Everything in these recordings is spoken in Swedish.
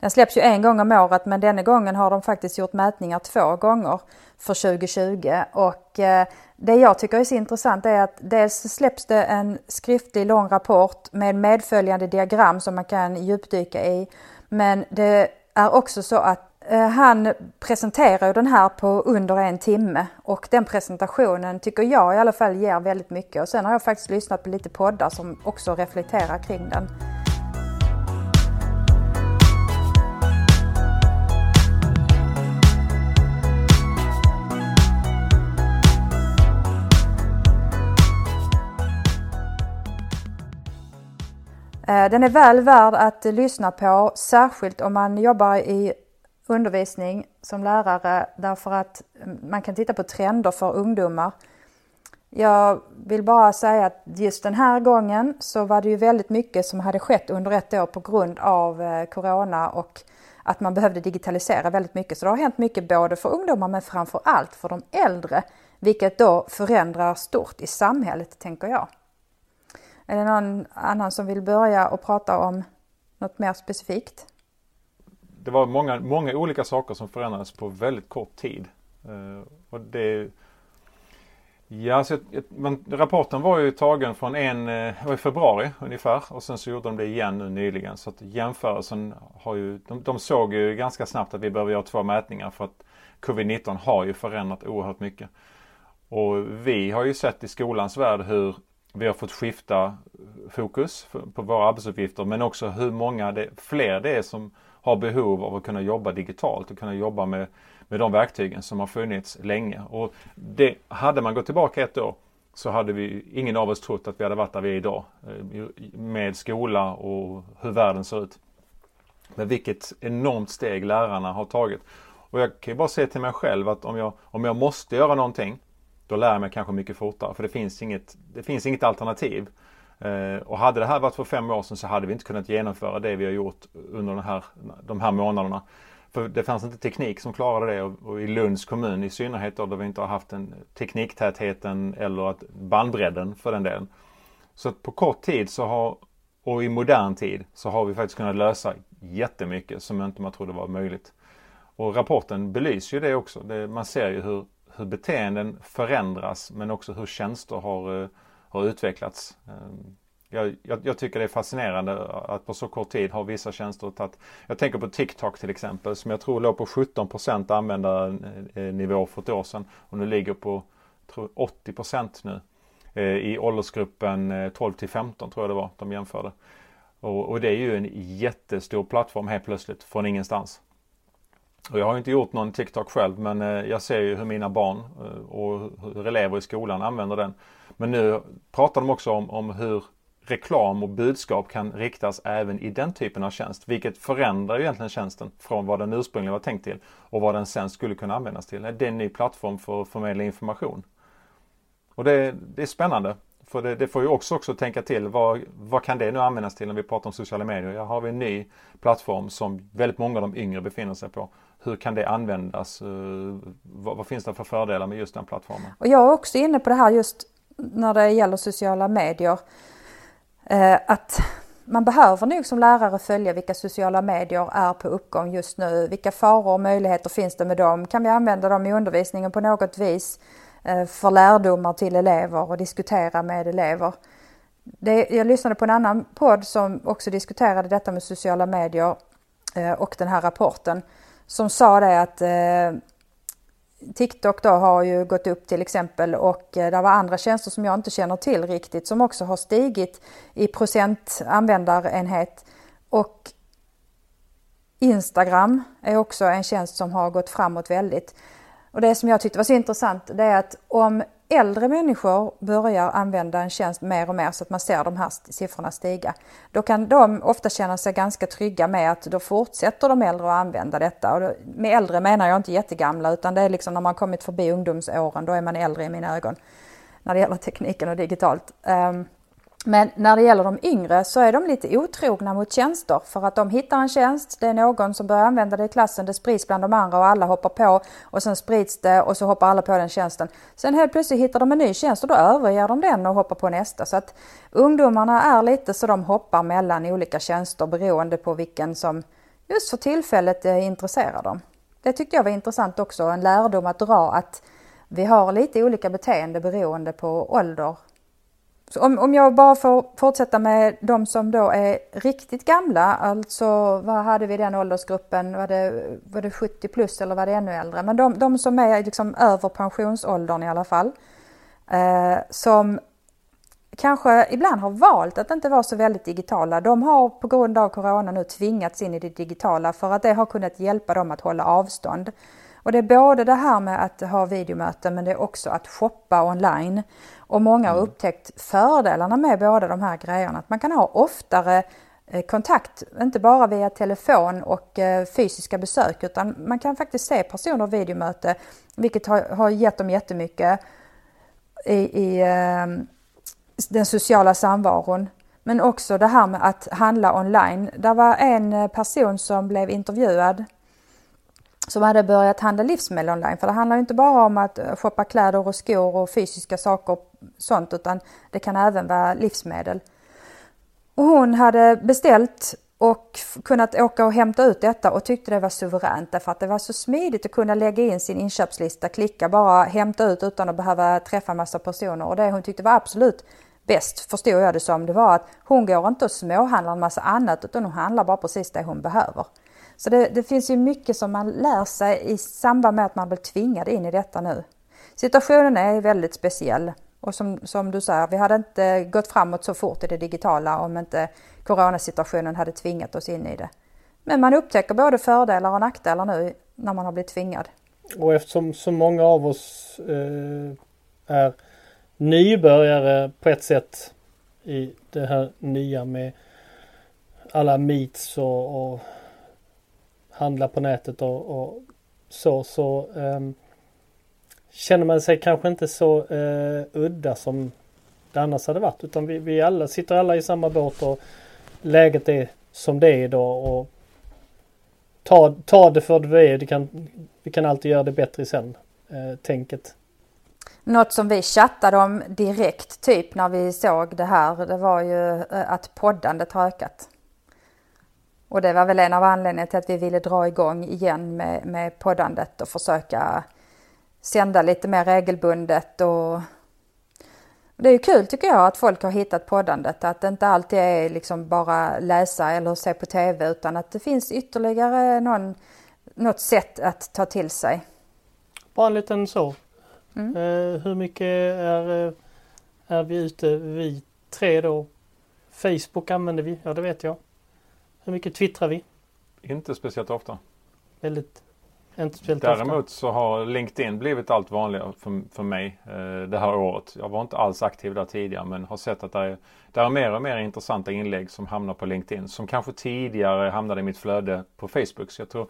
Den släpps ju en gång om året men denna gången har de faktiskt gjort mätningar två gånger för 2020 och eh, det jag tycker är så intressant är att dels släpps det en skriftlig lång rapport med medföljande diagram som man kan djupdyka i. Men det är också så att eh, han presenterar den här på under en timme och den presentationen tycker jag i alla fall ger väldigt mycket. Och sen har jag faktiskt lyssnat på lite poddar som också reflekterar kring den. Eh, den är väl värd att lyssna på, särskilt om man jobbar i undervisning som lärare därför att mm, man kan titta på trender för ungdomar. Jag vill bara säga att just den här gången så var det ju väldigt mycket som hade skett under ett år på grund av eh, Corona och att man behövde digitalisera väldigt mycket. Så det har hänt mycket både för ungdomar men framför allt för de äldre, vilket då förändrar stort i samhället tänker jag. Är det någon annan som vill börja och prata om något mer specifikt? Det var många, många olika saker som förändrades på väldigt kort tid. Eh, och det, ja, så, men, rapporten var ju tagen från en, eh, var i februari ungefär och sen så gjorde de det igen nu nyligen. Så att jämförelsen har ju, de, de såg ju ganska snabbt att vi behöver göra två mätningar för att covid-19 har ju förändrat oerhört mycket. Och vi har ju sett i skolans värld hur vi har fått skifta fokus på våra arbetsuppgifter men också hur många det, fler det är som har behov av att kunna jobba digitalt och kunna jobba med, med de verktygen som har funnits länge. Och det, hade man gått tillbaka ett år så hade vi, ingen av oss trott att vi hade varit där vi är idag. Eh, med skola och hur världen ser ut. Men vilket enormt steg lärarna har tagit. Och jag kan ju bara säga till mig själv att om jag, om jag måste göra någonting då lär jag mig kanske mycket fortare för det finns inget, det finns inget alternativ. Eh, och hade det här varit för fem år sedan så hade vi inte kunnat genomföra det vi har gjort under den här, de här månaderna. För det fanns inte teknik som klarade det och, och i Lunds kommun i synnerhet då, där vi inte har haft den tekniktätheten eller att bandbredden för den delen. Så att på kort tid så har, och i modern tid så har vi faktiskt kunnat lösa jättemycket som inte man trodde var möjligt. Och rapporten belyser ju det också. Det, man ser ju hur hur beteenden förändras men också hur tjänster har, eh, har utvecklats. Ehm, jag, jag, jag, tycker det är fascinerande att på så kort tid har vissa tjänster tagit... Jag tänker på TikTok till exempel som jag tror låg på 17% användarnivå för ett år sedan och nu ligger på tror 80% nu. Eh, I åldersgruppen eh, 12 till 15 tror jag det var de jämförde. Och, och det är ju en jättestor plattform helt plötsligt från ingenstans. Och jag har inte gjort någon TikTok själv men eh, jag ser ju hur mina barn eh, och hur elever i skolan använder den. Men nu pratar de också om, om hur reklam och budskap kan riktas även i den typen av tjänst. Vilket förändrar ju egentligen tjänsten från vad den ursprungligen var tänkt till och vad den sen skulle kunna användas till. Det är en ny plattform för att förmedla information. Och det, det är spännande. För det, det, får ju också, också tänka till vad, vad kan det nu användas till när vi pratar om sociala medier? Ja, har vi en ny plattform som väldigt många av de yngre befinner sig på hur kan det användas? Eh, vad, vad, finns det för fördelar med just den plattformen? Och jag är också inne på det här just när det gäller sociala medier. Eh, att man behöver nog som lärare följa vilka sociala medier är på uppgång just nu. Vilka faror och möjligheter finns det med dem? Kan vi använda dem i undervisningen på något vis eh, för lärdomar till elever och diskutera med elever? Det, jag lyssnade på en annan podd som också diskuterade detta med sociala medier eh, och den här rapporten som sa det att eh, TikTok då har ju gått upp till exempel och eh, det var andra tjänster som jag inte känner till riktigt som också har stigit i procent användarenhet. Och Instagram är också en tjänst som har gått framåt väldigt. Och det som jag tyckte var så intressant det är att om äldre människor börjar använda en tjänst mer och mer så att man ser de här siffrorna stiga. Då kan de ofta känna sig ganska trygga med att då fortsätter de äldre att använda detta. Och då, med äldre menar jag inte jättegamla utan det är liksom när man kommit förbi ungdomsåren, då är man äldre i mina ögon. När det gäller tekniken och digitalt. Um, men när det gäller de yngre så är de lite otrogna mot tjänster för att de hittar en tjänst, det är någon som börjar använda det i klassen, det sprids bland de andra och alla hoppar på och sen sprids det och så hoppar alla på den tjänsten. Sen helt plötsligt hittar de en ny tjänst och då överger de den och hoppar på nästa. Så att ungdomarna är lite så de hoppar mellan olika tjänster beroende på vilken som just för tillfället intresserar dem. Det tyckte jag var intressant också, en lärdom att dra att vi har lite olika beteende beroende på ålder. Så om, om jag bara får fortsätta med de som då är riktigt gamla, alltså vad hade vi i den åldersgruppen? Var det, var det 70 plus eller var det ännu äldre? Men de, de som är liksom över pensionsåldern i alla fall. Eh, som kanske ibland har valt att inte vara så väldigt digitala. De har på grund av corona nu tvingats in i det digitala för att det har kunnat hjälpa dem att hålla avstånd. Och det är både det här med att ha videomöten men det är också att shoppa online. Och många har mm. upptäckt fördelarna med båda de här grejerna. Att man kan ha oftare eh, kontakt, inte bara via telefon och eh, fysiska besök utan man kan faktiskt se personer videomöte vilket har, har gett dem jättemycket i, i eh, den sociala samvaron. Men också det här med att handla online. Det var en person som blev intervjuad som hade börjat handla livsmedel online. För det handlar inte bara om att eh, shoppa kläder och skor och fysiska saker sånt utan det kan även vara livsmedel. Och hon hade beställt och kunnat åka och hämta ut detta och tyckte det var suveränt därför att det var så smidigt att kunna lägga in sin inköpslista, klicka bara hämta ut utan att behöva träffa massa personer och det hon tyckte var absolut bäst förstod jag det som det var att hon går inte och småhandlar en massa annat utan hon handlar bara precis det hon behöver. Så det, det, finns ju mycket som man lär sig i samband med att man blir tvingad in i detta nu. Situationen är väldigt speciell och som, som du säger, vi hade inte gått framåt så fort i det digitala om inte coronasituationen hade tvingat oss in i det. Men man upptäcker både fördelar och nackdelar nu när man har blivit tvingad. Och eftersom så många av oss eh, är nybörjare på ett sätt i det här nya med alla meets och, och handla på nätet och, och så så eh, känner man sig kanske inte så eh, udda som det annars hade varit utan vi, vi alla sitter alla i samma båt och läget är som det är idag och ta, ta det för det är. Det kan, vi kan alltid göra det bättre sen. Eh, tänket. Något som vi chattade om direkt typ när vi såg det här det var ju eh, att poddandet har ökat. Och det var väl en av anledningarna till att vi ville dra igång igen med, med poddandet och försöka sända lite mer regelbundet och det är ju kul tycker jag att folk har hittat poddandet, att det inte alltid är liksom bara läsa eller se på tv utan att det finns ytterligare någon, något sätt att ta till sig. Bara en liten så. Mm. Uh, hur mycket är, är vi ute, vi tre då? Facebook använder vi, ja det vet jag. Hur mycket twittrar vi? Inte speciellt ofta. Väldigt inte speciellt Däremot ofta. så har LinkedIn blivit allt vanligare för, för mig eh, det här året. Jag var inte alls aktiv där tidigare men har sett att det är, det är mer och mer intressanta inlägg som hamnar på LinkedIn. Som kanske tidigare hamnade i mitt flöde på Facebook. Så jag tror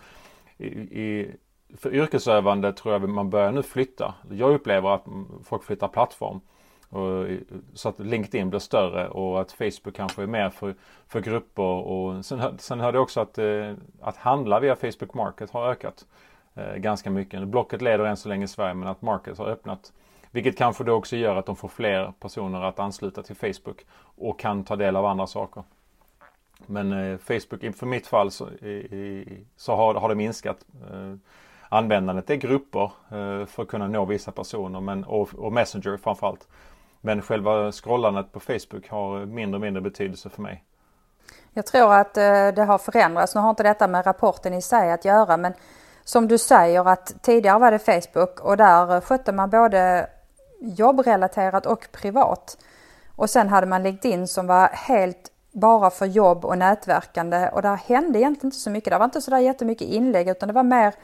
i, i, för yrkesövande tror jag man börjar nu flytta. Jag upplever att folk flyttar plattform. Och, så att LinkedIn blir större och att Facebook kanske är mer för, för grupper. Och sen, sen hörde jag också att, eh, att handla via Facebook Market har ökat Eh, ganska mycket. Blocket leder än så länge i Sverige men att Market har öppnat. Vilket kanske då också gör att de får fler personer att ansluta till Facebook och kan ta del av andra saker. Men eh, Facebook, för mitt fall så, i, så har, har det minskat. Eh, användandet är grupper eh, för att kunna nå vissa personer men, och, och Messenger framförallt. Men själva scrollandet på Facebook har mindre och mindre betydelse för mig. Jag tror att eh, det har förändrats. Nu har inte detta med rapporten i sig att göra men som du säger att tidigare var det Facebook och där skötte man både jobbrelaterat och privat. Och sen hade man LinkedIn som var helt bara för jobb och nätverkande och där hände egentligen inte så mycket. Det var inte så där jättemycket inlägg utan det var mer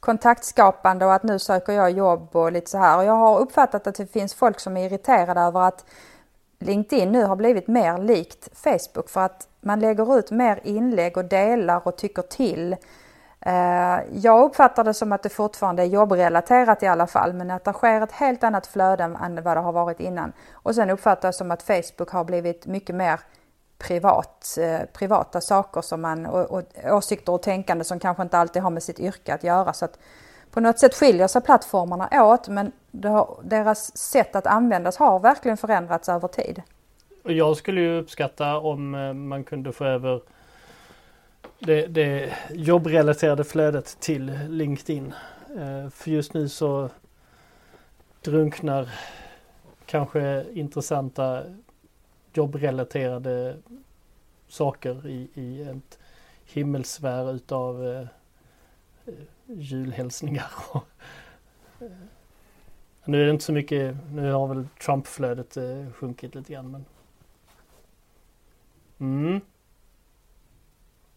kontaktskapande och att nu söker jag jobb och lite så här. Och jag har uppfattat att det finns folk som är irriterade över att LinkedIn nu har blivit mer likt Facebook för att man lägger ut mer inlägg och delar och tycker till. Eh, jag uppfattar det som att det fortfarande är jobbrelaterat i alla fall men att det sker ett helt annat flöde än vad det har varit innan. Och sen uppfattar jag som att Facebook har blivit mycket mer privat, eh, privata saker som man, och, och åsikter och tänkande som kanske inte alltid har med sitt yrke att göra. Så att på något sätt skiljer sig plattformarna åt men har, deras sätt att användas har verkligen förändrats över tid. Jag skulle ju uppskatta om eh, man kunde få över det, det jobbrelaterade flödet till LinkedIn. Eh, för just nu så drunknar kanske intressanta jobbrelaterade saker i, i ett himmelsfär utav eh, julhälsningar. Eh, nu är det inte så mycket, nu har väl Trump-flödet eh, sjunkit lite grann men. Mm.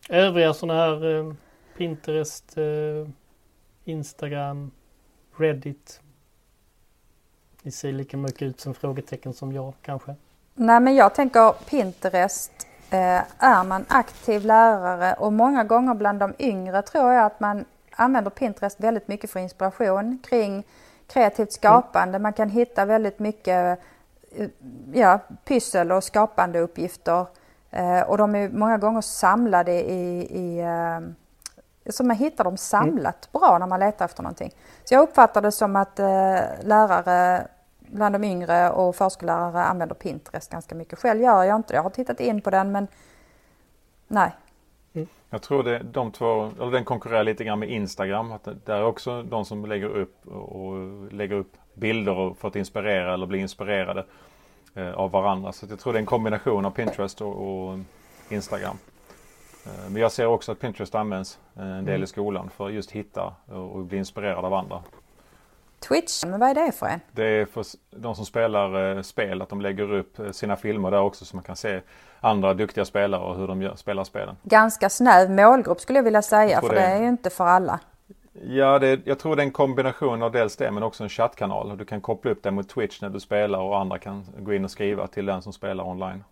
Övriga sådana här eh, Pinterest, eh, Instagram, Reddit. Ni ser lika mycket ut som frågetecken som jag kanske. Nej men jag tänker Pinterest. Eh, är man aktiv lärare och många gånger bland de yngre tror jag att man använder Pinterest väldigt mycket för inspiration kring kreativt skapande. Man kan hitta väldigt mycket eh, ja, pyssel och skapande uppgifter. Eh, och de är många gånger samlade i, i eh, så man hittar dem samlat mm. bra när man letar efter någonting. Så jag uppfattar det som att eh, lärare bland de yngre och förskollärare använder Pinterest ganska mycket. Själv gör jag inte det. Jag har tittat in på den men nej. Mm. Jag tror det, de två, eller den konkurrerar lite grann med Instagram. Att det är också de som lägger upp och lägger upp bilder för att inspirera eller bli inspirerade av varandra. Så jag tror det är en kombination av Pinterest och, och Instagram. Eh, men jag ser också att Pinterest används eh, en del mm. i skolan för att just hitta och bli inspirerad av andra. Twitch, men vad är det för en? Det är för de som spelar eh, spel, att de lägger upp sina filmer där också så man kan se andra duktiga spelare och hur de gör, spelar spelen. Ganska snäv målgrupp skulle jag vilja säga, jag för det är ju inte för alla. Ja, det, jag tror det är en kombination av dels det men också en chattkanal. Du kan koppla upp det mot Twitch när du spelar och andra kan gå in och skriva till den som spelar online.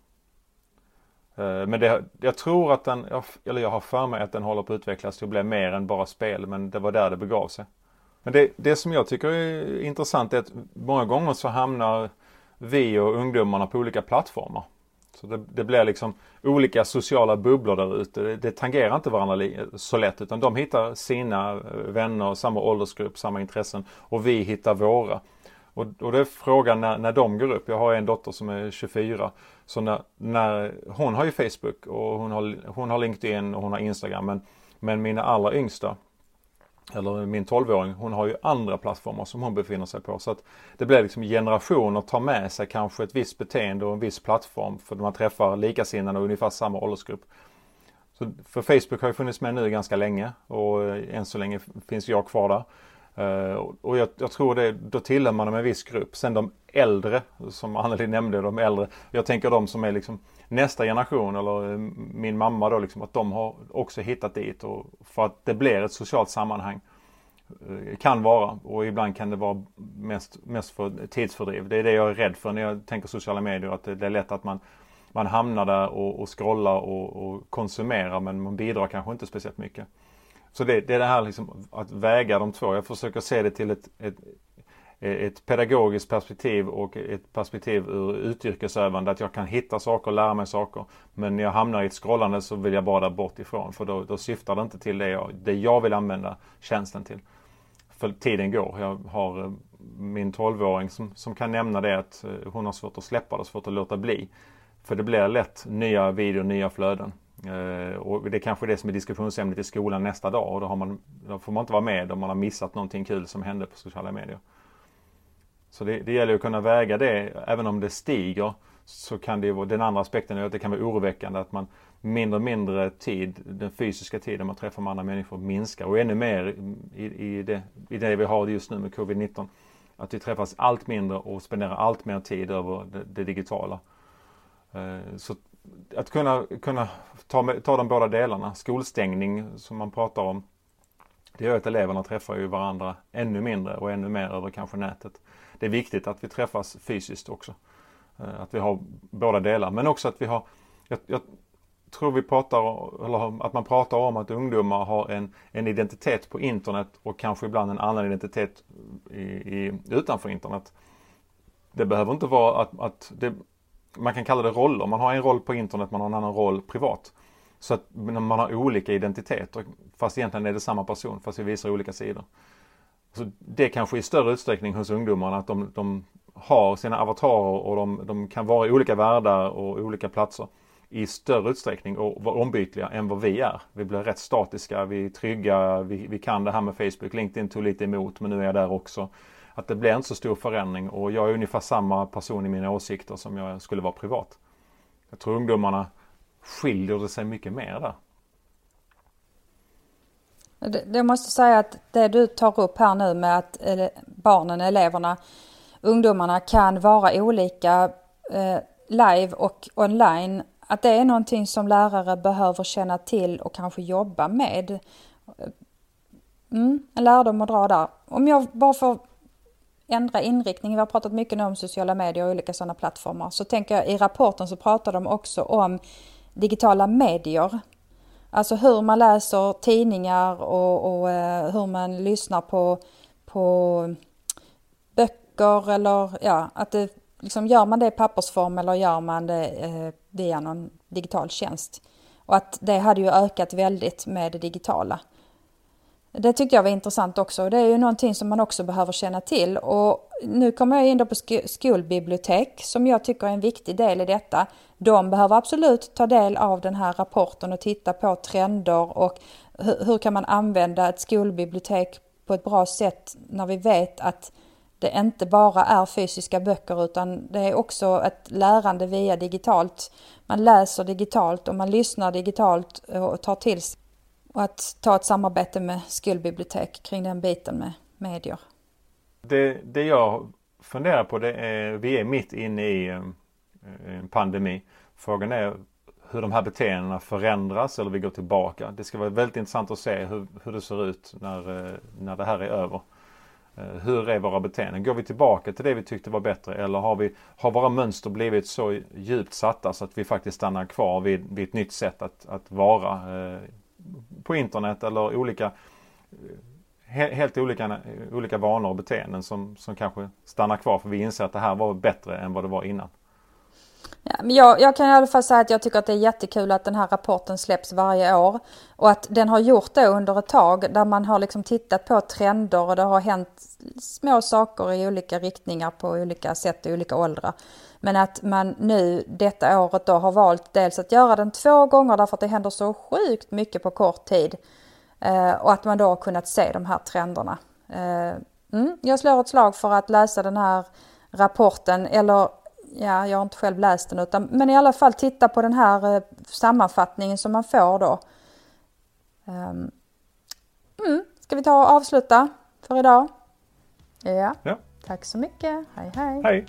Eh, men det, jag tror att den, eller jag har för mig att den håller på att utvecklas till att bli mer än bara spel men det var där det begav sig. Men det, det som jag tycker är intressant är att många gånger så hamnar vi och ungdomarna på olika plattformar. Så det, det blir liksom olika sociala bubblor där ute. Det, det tangerar inte varandra så lätt utan de hittar sina eh, vänner, samma åldersgrupp, samma intressen och vi hittar våra. Och, och det är frågan när, när de går upp. Jag har en dotter som är 24. Så när, när hon har ju Facebook och hon har, hon har LinkedIn och hon har Instagram. Men, men mina allra yngsta eller min 12-åring, hon har ju andra plattformar som hon befinner sig på. Så att det blir liksom generationer tar med sig kanske ett visst beteende och en viss plattform för man träffar likasinnade och ungefär samma åldersgrupp. Så för Facebook har ju funnits med nu ganska länge och eh, än så länge finns jag kvar där. Uh, och jag, jag, tror det, då tillhör man en viss grupp. Sen de äldre, som Anneli nämnde, de äldre. Jag tänker de som är liksom nästa generation eller eh, min mamma då liksom att de har också hittat dit och för att det blir ett socialt sammanhang. Uh, kan vara och ibland kan det vara mest, mest för tidsfördriv. Det är det jag är rädd för när jag tänker sociala medier. Att det, det är lätt att man, man hamnar där och, och scrollar och, och konsumerar men man bidrar kanske inte speciellt mycket. Så det, det är det här liksom att väga de två. Jag försöker se det till ett, ett, ett pedagogiskt perspektiv och ett perspektiv ur utyrkesövande. Att jag kan hitta saker och lära mig saker. Men när jag hamnar i ett scrollande så vill jag bara där bort ifrån. För då, då syftar det inte till det jag, det jag vill använda tjänsten till. För tiden går. Jag har eh, min 12-åring som, som kan nämna det att eh, hon har svårt att släppa det, svårt att låta bli. För det blir lätt nya videor, nya flöden. Eh, och det är kanske det som är diskussionsämnet i skolan nästa dag och då, har man, då får man inte vara med om man har missat någonting kul som hände på sociala medier. Så det, det gäller att kunna väga det, även om det stiger så kan det vara, den andra aspekten är att det kan vara oroväckande att man mindre och mindre tid, den fysiska tiden man träffar med andra människor minskar och ännu mer i, i, det, i det vi har just nu med covid-19. Att vi träffas allt mindre och spenderar allt mer tid över det, det digitala. Eh, så att kunna, kunna ta, ta de båda delarna, skolstängning som man pratar om. Det gör att eleverna träffar ju varandra ännu mindre och ännu mer över kanske nätet. Det är viktigt att vi träffas fysiskt också. Eh, att vi har båda delar men också att vi har jag, jag tror vi pratar, eller att man pratar om att ungdomar har en, en identitet på internet och kanske ibland en annan identitet i, i, utanför internet. Det behöver inte vara att, att det, man kan kalla det roller. Man har en roll på internet, man har en annan roll privat. Så att man har olika identiteter fast egentligen är det samma person fast vi visar olika sidor. Så det kanske i större utsträckning hos ungdomarna att de, de har sina avatarer och de, de, kan vara i olika världar och olika platser. i större utsträckning och vara ombytliga än vad vi är. Vi blir rätt statiska, vi är trygga, vi, vi kan det här med Facebook. LinkedIn tog lite emot men nu är jag där också. Att det blir inte så stor förändring och jag är ungefär samma person i mina åsikter som jag skulle vara privat. Jag tror ungdomarna skiljer det sig mycket mer där. Jag måste säga att det du tar upp här nu med att eh, barnen, eleverna, ungdomarna kan vara olika eh, live och online. Att det är någonting som lärare behöver känna till och kanske jobba med. Eh, mm, en lärdom att dra där. Om jag bara får ändra inriktning. Vi har pratat mycket nu om sociala medier och olika sådana plattformar. Så tänker jag i rapporten så pratar de också om digitala medier. Alltså hur man läser tidningar och, och eh, hur man lyssnar på, på böcker eller ja, att det, liksom, gör man det i pappersform eller gör man det eh, via någon digital tjänst. Och att det hade ju ökat väldigt med det digitala. Det tyckte jag var intressant också. Det är ju någonting som man också behöver känna till. Och nu kommer jag in då på skolbibliotek som jag tycker är en viktig del i detta. De behöver absolut ta del av den här rapporten och titta på trender och hur kan man använda ett skolbibliotek på ett bra sätt när vi vet att det inte bara är fysiska böcker utan det är också ett lärande via digitalt. Man läser digitalt och man lyssnar digitalt och tar till sig och att ta ett samarbete med skolbibliotek kring den biten med medier. Det, det jag funderar på det är, vi är mitt inne i eh, en, pandemi. Frågan är hur de här beteendena förändras eller vi går tillbaka. Det ska vara väldigt intressant att se hur, hur det ser ut när, eh, när det här är över. Eh, hur är våra beteenden? Går vi tillbaka till det vi tyckte var bättre eller har, vi, har våra mönster blivit så djupt satta så att vi faktiskt stannar kvar vid, vid ett nytt sätt att, att vara på internet eller olika eh, helt olika, eh, olika vanor och beteenden som, som kanske stannar kvar för vi inser att det här var bättre än vad det var innan. Ja, men jag, jag, kan i alla fall säga att jag tycker att det är jättekul att den här rapporten släpps varje år och att den har gjort det under ett tag där man har liksom tittat på trender och det har hänt små saker i olika riktningar på olika sätt i olika åldrar. Men att man nu detta året då har valt dels att göra den två gånger därför att det händer så sjukt mycket på kort tid. Eh, och att man då har kunnat se de här trenderna. Eh, mm, jag slår ett slag för att läsa den här rapporten eller ja, jag har inte själv läst den utan men i alla fall titta på den här eh, sammanfattningen som man får då. Um, mm, ska vi ta och avsluta för idag? Ja. ja. Tack så mycket. Hej hej. Hej.